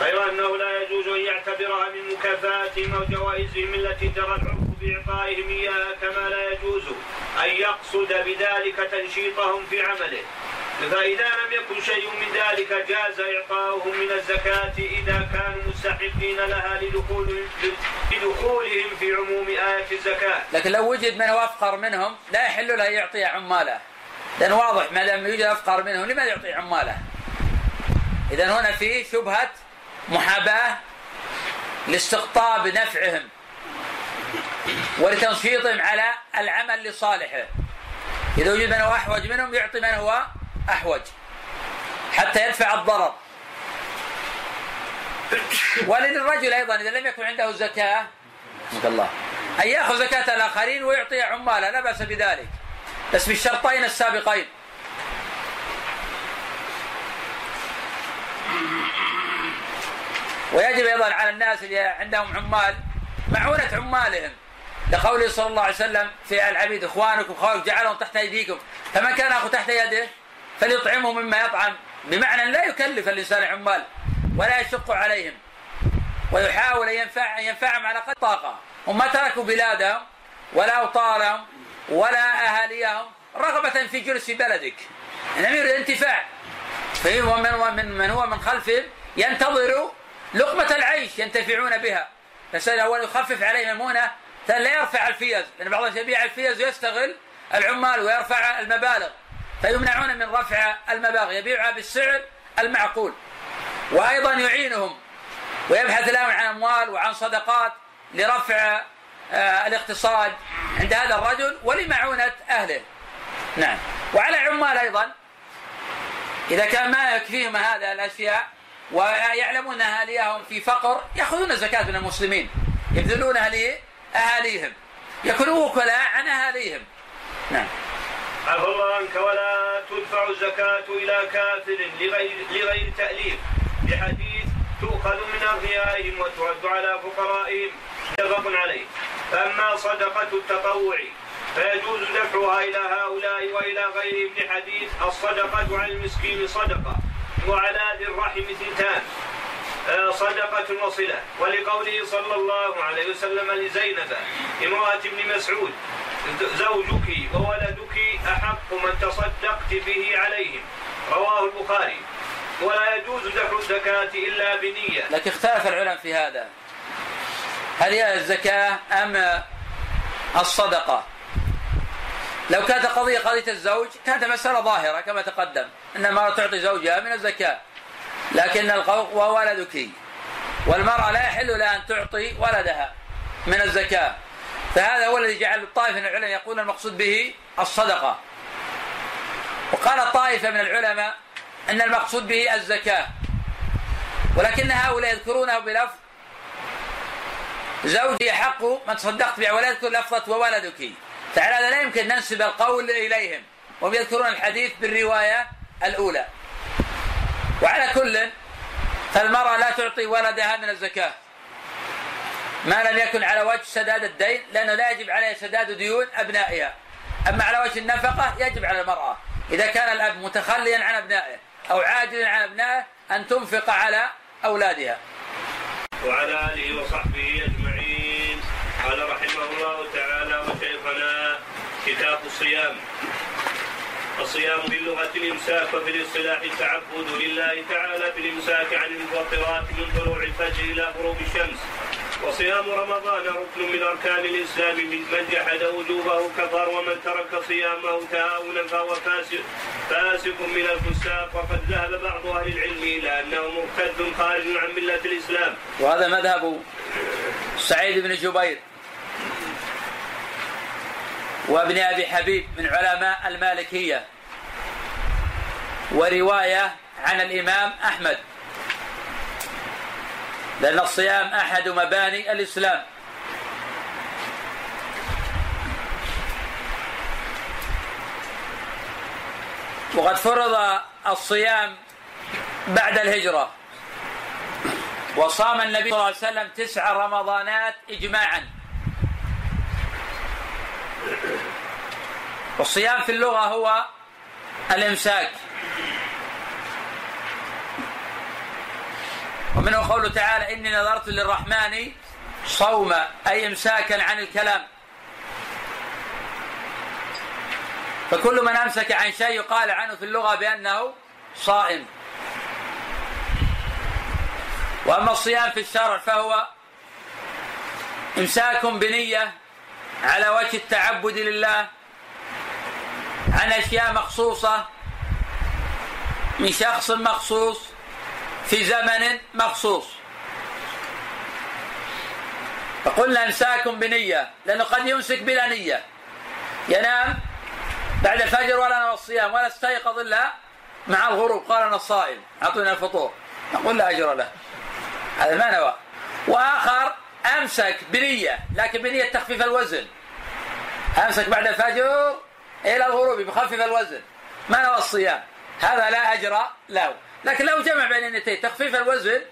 غير أنه لا يجوز أن يعتبرها من مكافاتهم أو جوائزهم التي جرى العرف بإعطائهم إياها كما لا يجوز أن يقصد بذلك تنشيطهم في عمله. فإذا لم يكن شيء من ذلك جاز إعطاؤهم من الزكاة إذا كانوا مستحقين لها لدخولهم في عموم آية الزكاة. لكن لو وجد من هو أفقر منهم لا يحل له يعطي عماله. لأن واضح ما دام يوجد أفقر منهم لماذا يعطي عماله؟ إذا هنا في شبهة محاباة لاستقطاب نفعهم ولتنشيطهم على العمل لصالحه إذا وجد من هو أحوج منهم يعطي من هو أحوج حتى يدفع الضرر. وللرجل أيضا إذا لم يكن عنده زكاة الله أن يأخذ زكاة الآخرين ويعطي عماله لا بأس بذلك. بس بالشرطين السابقين. ويجب أيضا على الناس اللي عندهم عمال معونة عمالهم. لقوله صلى الله عليه وسلم في العبيد اخوانكم خوانكم جعلهم تحت أيديكم. فمن كان أخو تحت يده؟ فليطعمه مما يطعم. بمعنى لا يكلف الإنسان عمال ولا يشق عليهم. ويحاول أن ينفع ينفعهم على قدر طاقة. هم ما تركوا بلادهم ولا أوطانهم ولا أهاليهم رغبة في جلوس بلدك. إنما يريد انتفاع فهو من من من هو من خلفهم ينتظر لقمة العيش ينتفعون بها. فالأول يخفف عليهم المؤونة. لا يرفع الفيز لأن بعض يبيع الفيز ويستغل العمال ويرفع المبالغ. فيمنعون من رفع المبالغ يبيعها بالسعر المعقول. وأيضا يعينهم ويبحث لهم عن أموال وعن صدقات لرفع آه، الاقتصاد عند هذا الرجل ولمعونة أهله. نعم. وعلى العمال أيضا إذا كان ما يكفيهم هذا الأشياء ويعلمون أهاليهم في فقر يأخذون الزكاة من المسلمين يبذلونها لأهاليهم يكونوا وكلاء عن أهاليهم. نعم. عفى الله عنك ولا تدفع الزكاة إلى كافر لغير, لغير تأليف. بحديث تؤخذ من أغنيائهم وترد على فقرائهم. متفق عليه. فأما صدقة التطوع فيجوز دفعها إلى هؤلاء وإلى غيرهم لحديث الصدقة على المسكين صدقة وعلى ذي الرحم ثنتان صدقة وصلة. ولقوله صلى الله عليه وسلم لزينب امرأة ابن مسعود زوجك وولدك أحق من تصدقت به عليهم. رواه البخاري. ولا يجوز دفع الزكاة إلا بنية. لكن اختلف العلماء في هذا. هل هي الزكاة أم الصدقة؟ لو كانت قضية قضية الزوج كانت مسألة ظاهرة كما تقدم المرأة تعطي زوجها من الزكاة. لكن القول وولدك والمرأة لا يحل لها أن تعطي ولدها من الزكاة. فهذا هو الذي جعل الطائفة من العلماء يقول المقصود به الصدقة. وقال الطائفة من العلماء أن المقصود به الزكاة. ولكن هؤلاء يذكرونه بلفظ زوجي حق من تصدقت به ولا يذكر لفظة وولدك فعلى لا يمكن ننسب القول إليهم. وهم يذكرون الحديث بالرواية الأولى. وعلى كل فالمرأة لا تعطي ولدها من الزكاة. ما لم يكن على وجه سداد الدين لأنه لا يجب عليها سداد ديون أبنائها. أما على وجه النفقة يجب على المرأة. إذا كان الأب متخليا عن أبنائه أو عاجلا عن أبنائه أن تنفق على أولادها. وعلى آله وصحبه أجمعين. قال رحمه الله تعالى وشيخنا كتاب الصيام. الصيام باللغة الإمساك وفي الاصطلاح التعبد لله تعالى بالإمساك عن المفطرات من طلوع الفجر إلى غروب الشمس. وصيام رمضان ركن من أركان الإسلام من جحد وجوبه كفر ومن ترك صيامه تهاونا فهو فاسق فاسق من الفساق. وقد ذهب بعض أهل العلم إلى أنه مرتد خارج عن ملة الإسلام. وهذا مذهب سعيد بن جبير. وابن أبي حبيب من علماء المالكية ورواية عن الإمام أحمد. لأن الصيام أحد مباني الإسلام. وقد فرض الصيام بعد الهجرة. وصام النبي صلى الله عليه وسلم تسع رمضانات إجماعا. والصيام في اللغة هو الإمساك. ومنه قوله تعالى إني نذرت للرحمن صوما أي إمساكا عن الكلام. فكل من أمسك عن شيء يقال عنه في اللغة بأنه صائم. وأما الصيام في الشرع فهو إمساك بنية على وجه التعبد لله عن أشياء مخصوصة من شخص مخصوص في زمن مخصوص. فقلنا امساك بنية لأنه قد يمسك بلا نية. ينام بعد الفجر ولا نوى الصيام ولا استيقظ إلا مع الغروب. قال أنا الصائم أعطونا الفطور. نقول لا أجر له. هذا ما نوى. وآخر أمسك بنية لكن بنية تخفيف الوزن. أمسك بعد الفجر إلى الغروب بخفف الوزن. ما نوى الصيام؟ هذا لا أجر له. لكن لو جمع بين النيتين تخفيف الوزن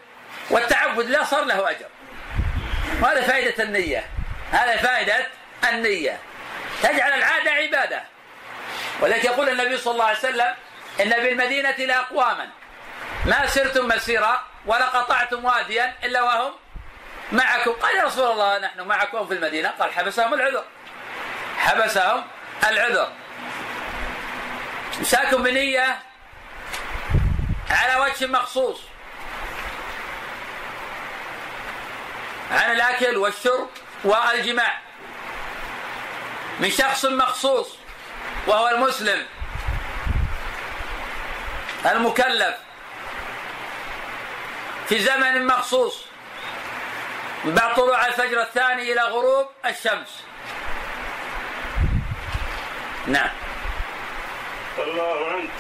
والتعبد لا صار له أجر. وهذا فائدة النية. هذا فائدة النية. تجعل العادة عبادة. ولذلك يقول النبي صلى الله عليه وسلم إن بالمدينة لأقواما. ما سرتم مسيرا ولا قطعتم واديا إلا وهم معكم. قال يا رسول الله نحن معكم في المدينة. قال حبسهم العذر. حبسهم العذر. مساكم بنية على وجه مخصوص. عن الأكل والشرب والجماع. من شخص مخصوص وهو المسلم. المكلف. في زمن مخصوص. من بعد طلوع الفجر الثاني إلى غروب الشمس. نعم. الله عنك.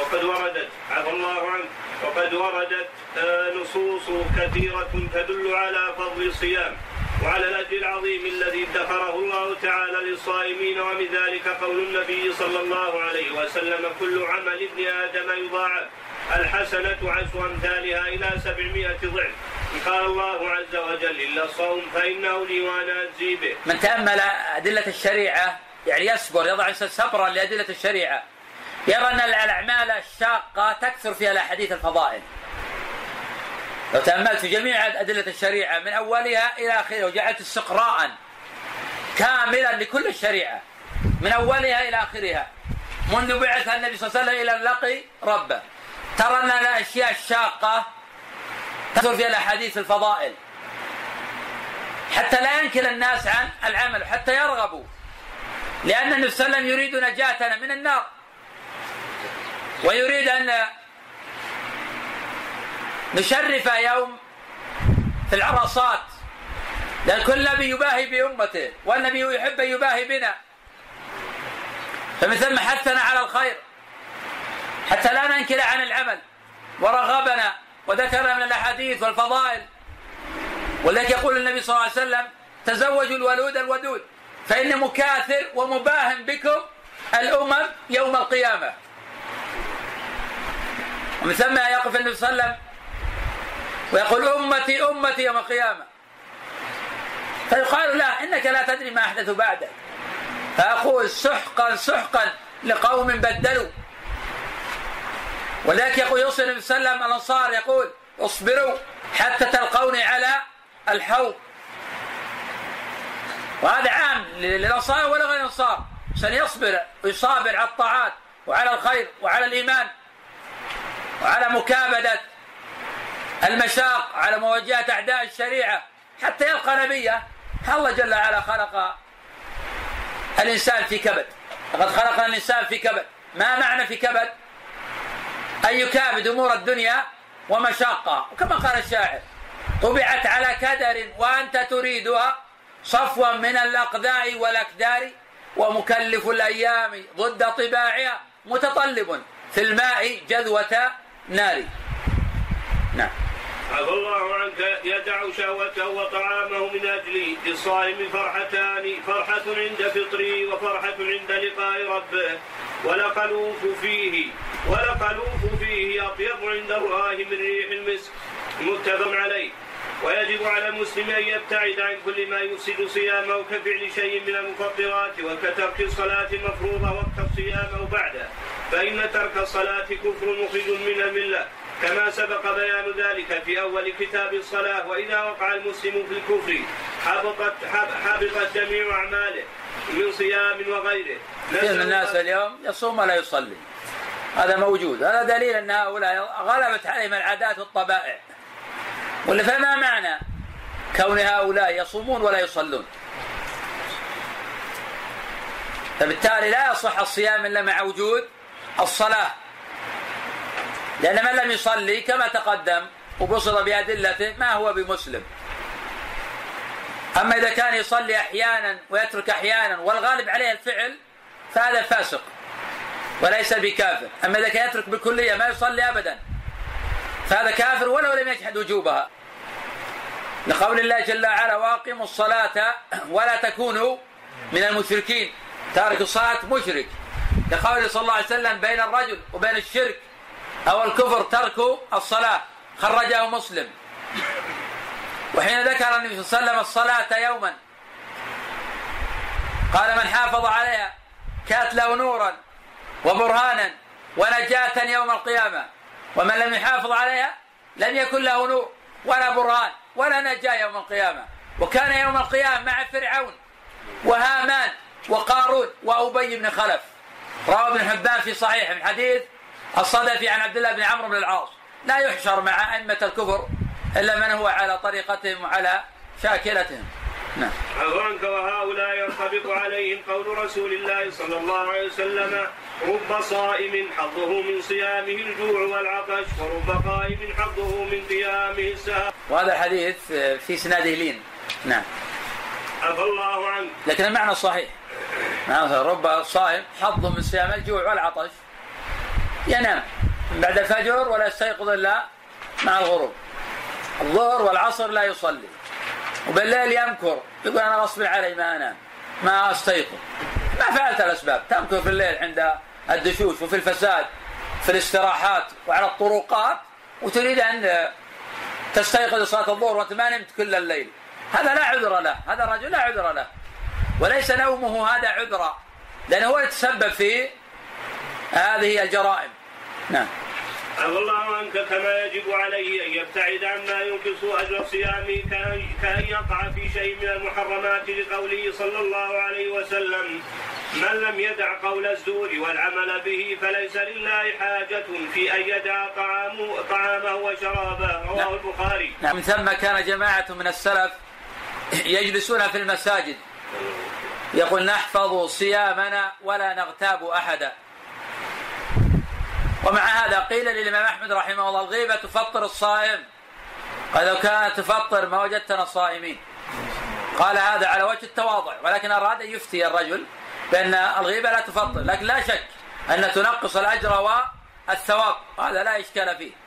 وقد وردت. عفى الله عنك. وقد وردت. آه، نصوص كثيرة تدل على فضل الصيام وعلى الأجر العظيم الذي ادخره الله تعالى للصائمين ومن ذلك قول النبي صلى الله عليه وسلم كل عمل ابن آدم يضاعف. الحسنة عشر أمثالها إلى سبعمائة ضعف. قال الله عز وجل إلا الصوم فإنه لي وأنا أجزي به. من تأمل أدلة الشريعة يعني يصبر يضع صبرا لأدلة الشريعة. يرى أن الأعمال الشاقة تكثر فيها الأحاديث الفضائل. لو تأملت في جميع أدلة الشريعة من أولها إلى آخرها وجعلت استقراء كاملا لكل الشريعة من أولها إلى آخرها منذ بعث النبي صلى الله عليه وسلم إلى أن لقي ربه ترى أن الأشياء الشاقة تكثر فيها الأحاديث الفضائل. حتى لا ينكل الناس عن العمل حتى يرغبوا. لأن النبي صلى الله عليه وسلم يريد نجاتنا من النار. ويريد أن نشرف يوم في العرصات. لأن كل نبي يباهي بأمته والنبي يحب أن يباهي بنا. فمن ثم حثنا على الخير. حتى لا ننكل عن العمل. ورغبنا وذكرنا من الأحاديث والفضائل ولذلك يقول النبي صلى الله عليه وسلم تزوجوا الولود الودود فإني مكاثر ومباهم بكم الأمم يوم القيامة. ومن ثم يقف النبي صلى الله عليه وسلم ويقول أمتي أمتي يوم القيامة. فيقال لا إنك لا تدري ما أحدث بعدك. فأقول سحقا سحقا لقوم بدلوا. ولذلك يقول يوصي النبي صلى الله عليه وسلم الأنصار يقول اصبروا حتى تلقوني على الحوض. وهذا عام للأنصار ولا غير الأنصار. عشان يصبر ويصابر على الطاعات وعلى الخير وعلى الإيمان وعلى مكابدة المشاق على مواجهة أعداء الشريعة حتى يلقى نبيه. الله جل وعلا خلق الإنسان في كبد. لقد خلق الإنسان في كبد. ما معنى في كبد؟ أن يكابد أمور الدنيا ومشاقها. وكما قال الشاعر طبعت على كدر وأنت تريدها صفوا من الأقذاء والأكدار ومكلف الأيام ضد طباعها متطلب في الماء جذوة نار. نعم. عفى الله عنك يدع شهوته وطعامه من اجلي للصائم فرحتان فرحة عند فطره وفرحة عند لقاء ربه. ولخلوف فيه ولخلوف فيه أطيب عند الله من ريح المسك. متفق عليه. ويجب على المسلم أن يبتعد عن كل ما يفسد صيامه كفعل شيء من المفطرات وكترك الصلاة المفروضه وقت الصيام أو بعده. فإن ترك الصلاة كفر مخرج من الملة. كما سبق بيان ذلك في أول كتاب الصلاة وإذا وقع المسلم في الكفر حبطت حبطت جميع أعماله من صيام وغيره. كثير من الناس اليوم يصوم ولا يصلي. هذا موجود، هذا دليل أن هؤلاء غلبت عليهم العادات والطبائع. ولا فما معنى كون هؤلاء يصومون ولا يصلون فبالتالي لا يصح الصيام إلا مع وجود الصلاة لأن من لم يصلي كما تقدم وبصر بأدلته ما هو بمسلم. أما إذا كان يصلي أحيانا ويترك أحيانا والغالب عليه الفعل فهذا فاسق وليس بكافر. أما إذا كان يترك بالكليه ما يصلي ابدا فهذا كافر ولو لم يجحد وجوبها. لقول الله جل وعلا وأقيموا الصلاة ولا تكونوا من المشركين تارك الصلاة مشرك. لقول صلى الله عليه وسلم بين الرجل وبين الشرك أو الكفر ترك الصلاة. خرجه مسلم. وحين ذكر النبي صلى الله عليه وسلم الصلاة يوما قال من حافظ عليها كانت له نورا وبرهانا ونجاة يوم القيامة. ومن لم يحافظ عليها لم يكن له نور ولا برهان ولا نجاة يوم القيامة. وكان يوم القيامة مع فرعون وهامان وقارون وأبي بن خلف. روى ابن حبان في صحيح من حديث الصدفي عن عبد الله بن عمرو بن العاص. لا يحشر مع أئمة الكفر إلا من هو على طريقتهم وعلى شاكلتهم. نعم. عنك وهؤلاء ينطبق عليهم قول رسول الله صلى الله عليه وسلم رب صائم حظه من صيامه الجوع والعطش ورب قائم حظه من قيامه السهر. وهذا الحديث في سناده لين. نعم. عفى الله عنك. لكن المعنى صحيح. معنى رب صائم حظه من صيام الجوع والعطش. ينام. بعد الفجر ولا يستيقظ إلا مع الغروب. الظهر والعصر لا يصلي. وبالليل يمكر. يقول أنا غصب علي ما أنام. ما أستيقظ. ما فعلت الأسباب. تمكر في الليل عند الدشوش وفي الفساد في الاستراحات وعلى الطرقات وتريد أن تستيقظ لصلاة الظهر وانت ما نمت كل الليل. هذا لا عذر له. هذا الرجل لا عذر له. وليس نومه هذا عذرا. لأنه هو يتسبب في هذه الجرائم. نعم. عفى الله عنك كما يجب عليه أن يبتعد عما ينقص أجر صيامه كأن يقع في شيء من المحرمات لقوله صلى الله عليه وسلم من لم يدع قول الزور والعمل به فليس لله حاجة في أن يدع طعامه, طعامه وشرابه. رواه نعم. البخاري. نعم. من ثم كان جماعة من السلف يجلسون في المساجد. يقول نحفظ صيامنا ولا نغتاب أحدا. ومع هذا قيل للإمام أحمد رحمه الله الغيبة تفطر الصائم. قال لو كانت تفطر ما وجدتنا صائمين. قال هذا على وجه التواضع ولكن أراد أن يفتي الرجل بأن الغيبة لا تفطر لكن لا شك أن تنقص الأجر والثواب. هذا لا إشكال فيه.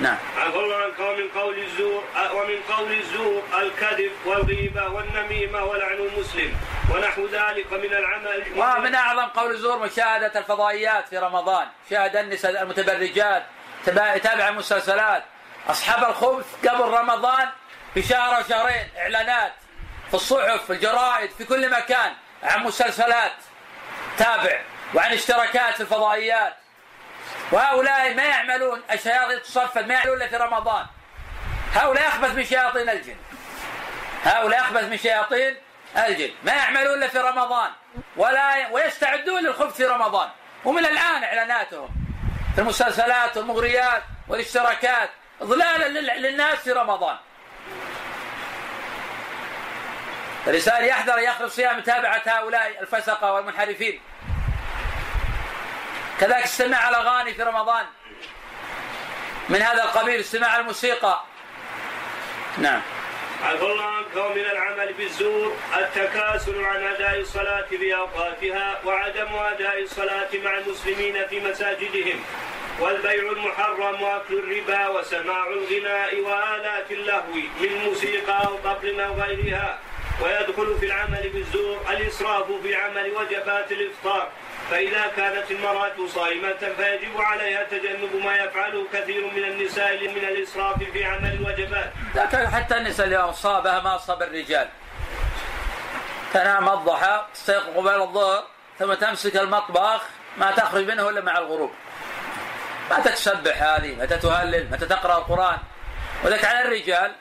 نعم. عفى الله عنك ومن قول الزور ومن قول الزور الكذب والغيبة والنميمة ولعن المسلم ونحو ذلك من العمل ومن أعظم قول الزور مشاهدة الفضائيات في رمضان شاهد النساء المتبرجات يتابع المسلسلات. أصحاب الخبث قبل رمضان بشهر أو شهرين إعلانات في الصحف في الجرائد في كل مكان عن مسلسلات تابع وعن اشتراكات في الفضائيات. وهؤلاء ما يعملون الشياطين تصفد ما يعملون إلا في رمضان. هؤلاء أخبث من شياطين الجن. هؤلاء أخبث من شياطين الجن. ما يعملون إلا في رمضان. ولا ويستعدون للخبث في رمضان. ومن الآن إعلاناتهم في المسلسلات والمغريات والاشتراكات. ضلالا للناس في رمضان. الإنسان يحذر يخرج صيام متابعة هؤلاء الفسقة والمنحرفين. كذلك استماع الأغاني في رمضان. من هذا القبيل استماع الموسيقى. نعم. عفى الله عنك ومن العمل بالزور التكاسل عن أداء الصلاة في اوقاتها وعدم أداء الصلاة مع المسلمين في مساجدهم والبيع المحرم وأكل الربا وسماع الغناء وآلات اللهو من موسيقى أو طبل أو غيرها ويدخل في العمل بالزور الإسراف في عمل وجبات الإفطار. فإذا كانت المرأة صائمة فيجب عليها تجنب ما يفعله كثير من النساء من الإسراف في عمل الوجبات. لكن حتى النساء اليوم أصابها ما أصاب الرجال. تنام الضحى تستيقظ قبيل الظهر ثم تمسك المطبخ ما تخرج منه إلا مع الغروب. متى تسبح هذه؟ متى تهلل؟ متى تقرأ القرآن؟ وذلك على الرجال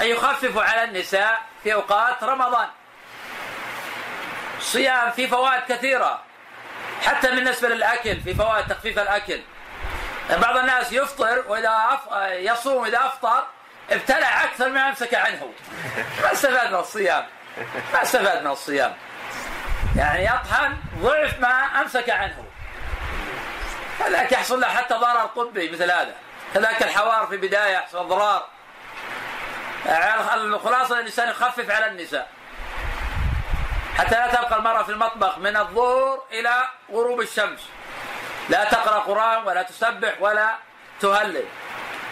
أن يخففوا على النساء في أوقات رمضان. صيام في فوائد كثيرة حتى بالنسبة للأكل في فوائد تخفيف الأكل. بعض الناس يفطر وإذا. يصوم إذا أفطر ابتلع أكثر ما أمسك عنه. ما استفاد من الصيام. ما استفاد من الصيام. يعني يطحن ضعف ما أمسك عنه. كذلك يحصل له حتى ضرر طبي مثل هذا. كذلك الحوار في بداية يحصل ضرار الخلاصة الإنسان يخفف على النساء. حتى لا تبقى المرأة في المطبخ من الظهر إلى غروب الشمس. لا تقرأ قرآن ولا تسبح ولا تهلل.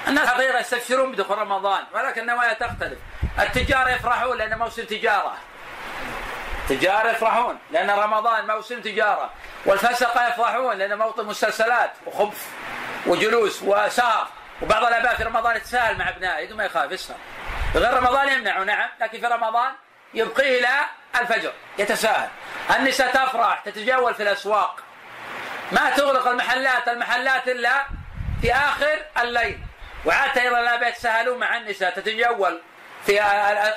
الناس حقيقة يستبشرون بدخول رمضان ولكن النوايا تختلف. التجار يفرحون لأن موسم تجارة. التجار يفرحون لأن رمضان موسم تجارة. والفسقة يفرحون لأن موطن مسلسلات وخبث وجلوس وسهر. وبعض الآباء في رمضان يتساهل مع أبنائه بدون ما يخاف يسهر. غير رمضان يمنعه نعم لكن في رمضان يبقيه إلى الفجر يتساهل النساء تفرح تتجول في الأسواق. ما تغلق المحلات المحلات إلا في آخر الليل. وعادة أيضا لا يتساهلون مع النساء تتجول في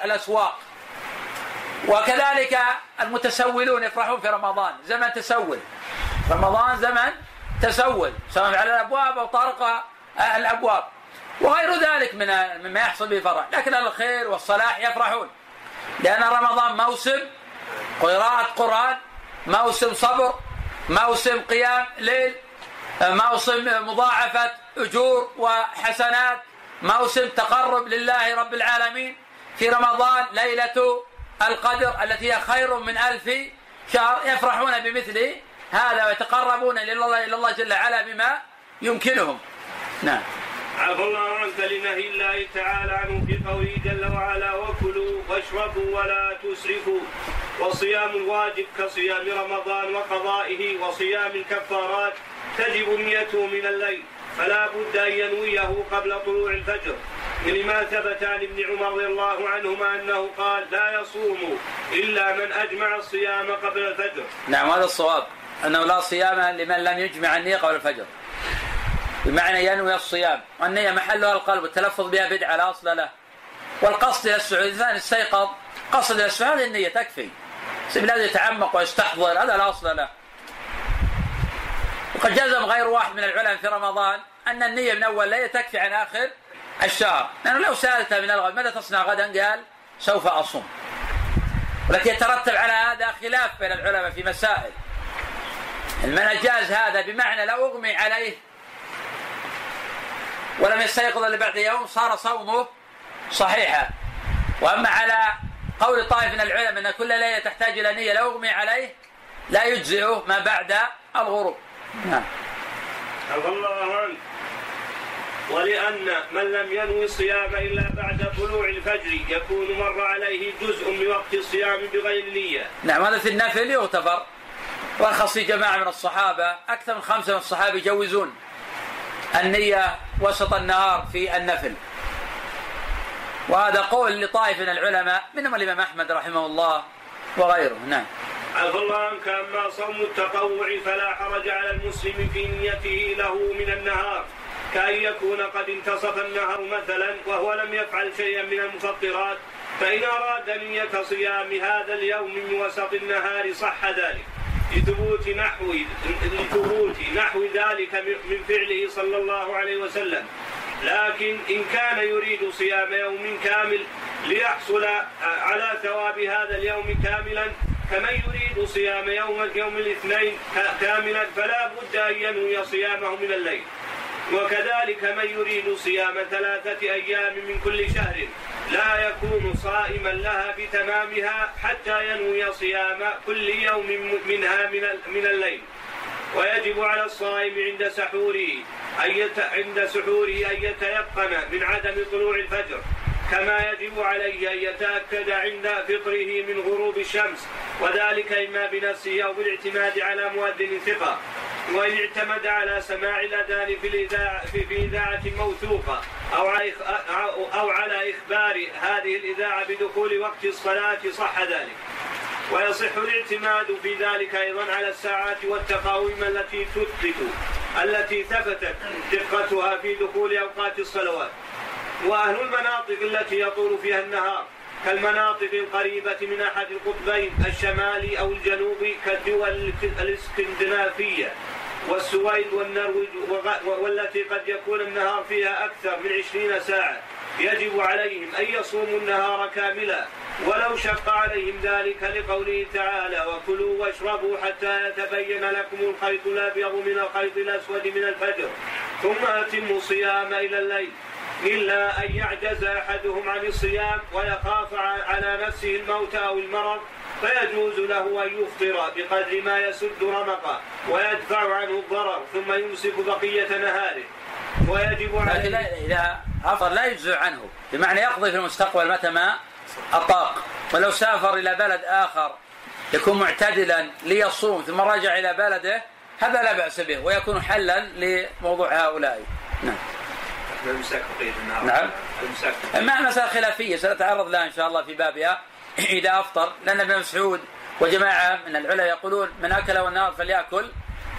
الأسواق. وكذلك المتسولون يفرحون في رمضان. زمن تسول. رمضان زمن تسول. سواء على الأبواب أو طرق الأبواب. وغير ذلك من مما يحصل به فرح. لكن الخير والصلاح يفرحون. لأن رمضان موسم قراءة قرآن موسم صبر موسم قيام ليل موسم مضاعفة أجور وحسنات موسم تقرب لله رب العالمين. في رمضان ليلة القدر التي هي خير من ألف شهر يفرحون بمثل هذا ويتقربون إلى الله جل وعلا بما يمكنهم. نعم. عفى الله عنك لنهي الله تعالى عنه في قوله جل وعلا وكلوا واشربوا ولا تسرفوا وصيام الواجب كصيام رمضان وقضائه وصيام الكفارات تجب نيته من الليل فلا بد أن ينويه قبل طلوع الفجر لما ثبت عن ابن عمر رضي الله عنهما أنه قال لا يصوم إلا من أجمع الصيام قبل الفجر. نعم هذا الصواب أنه لا صيام لمن لم يجمع النية قبل الفجر. بمعنى ينوي الصيام. والنية محلها القلب والتلفظ بها بدعة لا أصل له. والقصد إلى السعود إذا استيقظ قصد إلى السعود النية تكفي. لازم يتعمق ويستحضر هذا لا أصل له. وقد جزم غير واحد من العلماء في رمضان أن النية من أول ليلة تكفي عن آخر الشهر. لأنه لو سألته من الغد ماذا تصنع غدا؟ قال سوف أصوم. ولكن يترتب على هذا خلاف بين العلماء في مسائل. من أجاز هذا بمعنى لو أغمي عليه ولم يستيقظ إلا بعد يوم صار صومه صحيحا وأما على قول طائف من العلماء إن كل ليلة تحتاج إلى نية لو أغمي عليه لا يجزئه ما بعد الغروب. نعم. الله عنك ولأن من لم ينوي الصيام إلا بعد طلوع الفجر يكون مر عليه جزء من وقت الصيام بغير نية. نعم هذا في النفل يغتفر رخص في جماعة من الصحابة أكثر من خمسة من الصحابة يجوزون. النية وسط النهار في النفل. وهذا قول لطائف من العلماء منهم الإمام أحمد رحمه الله وغيره. نعم. عفى الله عنك أما صوم التطوع فلا حرج على المسلم في نيته له من النهار كأن يكون قد انتصف النهار مثلا وهو لم يفعل شيئا من المفطرات فإن أراد نية صيام هذا اليوم من وسط النهار صح ذلك. لثبوت نحو لثبوت نحو ذلك من فعله صلى الله عليه وسلم. لكن إن كان يريد صيام يوم كامل ليحصل على ثواب هذا اليوم كاملا كمن يريد صيام يوم يوم الاثنين كاملا فلا بد أن ينوي صيامه من الليل. وكذلك من يريد صيام ثلاثة أيام من كل شهر لا يكون صائما لها بتمامها حتى ينوي صيام كل يوم منها من الليل. ويجب على الصائم عند سحوره أن عند سحوره أن يتيقن من عدم طلوع الفجر. كما يجب عليه أن يتأكد عند فطره من غروب الشمس وذلك إما بنفسه أو بالاعتماد على مؤذن ثقة وإن اعتمد على سماع الأذان في الإذاعة في, إذاعة موثوقة أو على أو على إخبار هذه الإذاعة بدخول وقت الصلاة صح ذلك. ويصح الاعتماد في ذلك أيضا على الساعات والتقاويم التي تثبت التي ثبتت دقتها في دخول أوقات الصلوات. وأهل المناطق التي يطول فيها النهار كالمناطق القريبة من أحد القطبين الشمالي أو الجنوبي كالدول الإسكندنافية والسويد والنرويج والتي قد يكون النهار فيها أكثر من عشرين ساعة. يجب عليهم أن يصوموا النهار كاملا ولو شق عليهم ذلك لقوله تعالى وكلوا واشربوا حتى يتبين لكم الخيط الأبيض من الخيط الأسود من الفجر ثم أتموا الصيام إلى الليل. إلا أن يعجز أحدهم عن الصيام ويخاف على نفسه الموت أو المرض فيجوز له أن يفطر بقدر ما يسد رمقه ويدفع عنه الضرر ثم يمسك بقية نهاره. ويجب عليه إذا أفطر لا يجزع عنه بمعنى يقضي في المستقبل متى ما أطاق. ولو سافر إلى بلد آخر يكون معتدلا ليصوم ثم رجع إلى بلده هذا لا بأس به ويكون حلا لموضوع هؤلاء. نعم. الامساك بقيه النهار نعم. الامساك ما مسألة خلافية سنتعرض لها إن شاء الله في بابها. إذا أفطر لأن ابن مسعود وجماعة من العلماء يقولون من أكل والنهار فليأكل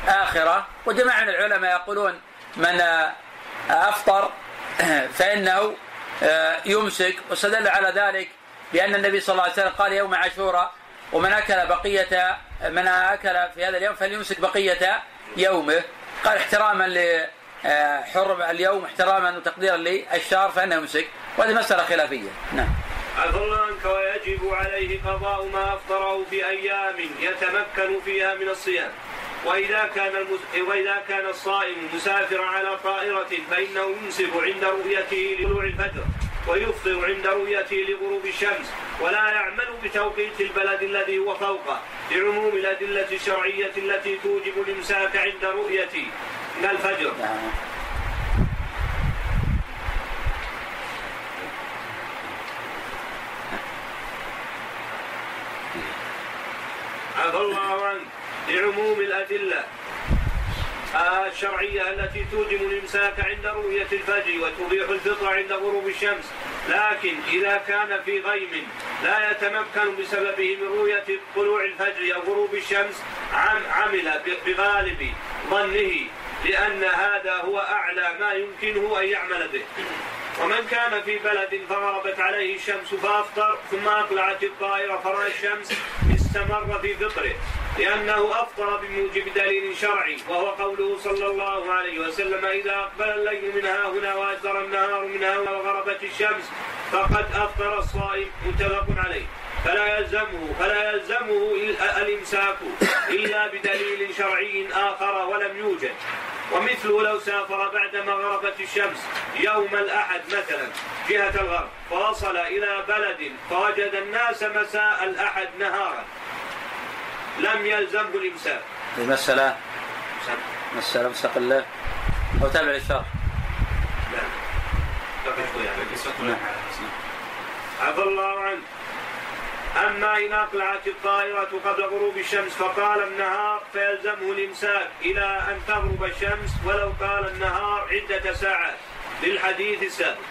آخرة وجماعة من العلماء يقولون من أفطر فإنه يمسك. واستدل على ذلك بأن النبي صلى الله عليه وسلم قال يوم عاشوراء ومن أكل بقية من أكل في هذا اليوم فليمسك بقية يومه. قال احتراما حرم اليوم احتراما وتقديرا للشهر فإنه يمسك وهذه مسألة خلافية. نعم. عفى الله عنك ويجب عليه قضاء ما أفطره في أيام يتمكن فيها من الصيام. وإذا كان المس... وإذا كان الصائم مسافرا على طائرة فإنه يمسك عند رؤيته لطلوع الفجر ويفطر عند رؤيته لغروب الشمس ولا يعمل بتوقيت البلد الذي هو فوقه لعموم الأدلة الشرعية التي توجب الإمساك عند رؤيه من الفجر. عفى الله عنك. لعموم الأدلة. الشرعية التي توجب الإمساك عند رؤية الفجر وتبيح الفطر عند غروب الشمس. لكن إذا كان في غيم لا يتمكن بسببه من رؤية طلوع الفجر أو غروب الشمس عمل بغالب ظنه لأن هذا هو أعلى ما يمكنه أن يعمل به. ومن كان في بلد فغربت عليه الشمس فأفطر ثم أقلعت الطائرة فرأى الشمس استمر في فطره لأنه أفطر بموجب دليل شرعي وهو قوله صلى الله عليه وسلم إذا أقبل الليل من ها هنا وأدبر النهار من ها وغربت الشمس فقد أفطر الصائم. متفق عليه. فلا يلزمه فلا يلزمه الإمساك إلا بدليل شرعي آخر ولم يوجد. ومثله لو سافر بعدما غربت الشمس يوم الأحد مثلا جهة الغرب فوصل إلى بلد فوجد الناس مساء الأحد نهارا. لم يلزمه الإمساك. المسألة؟ مسألة. مستقلة. أو تابع للشرح لا. نعم. عفى الله عنه أما إن أقلعت الطائرة قبل غروب الشمس فقال النهار فيلزمه الإمساك إلى أن تغرب الشمس ولو قال النهار عدة ساعات للحديث السابق.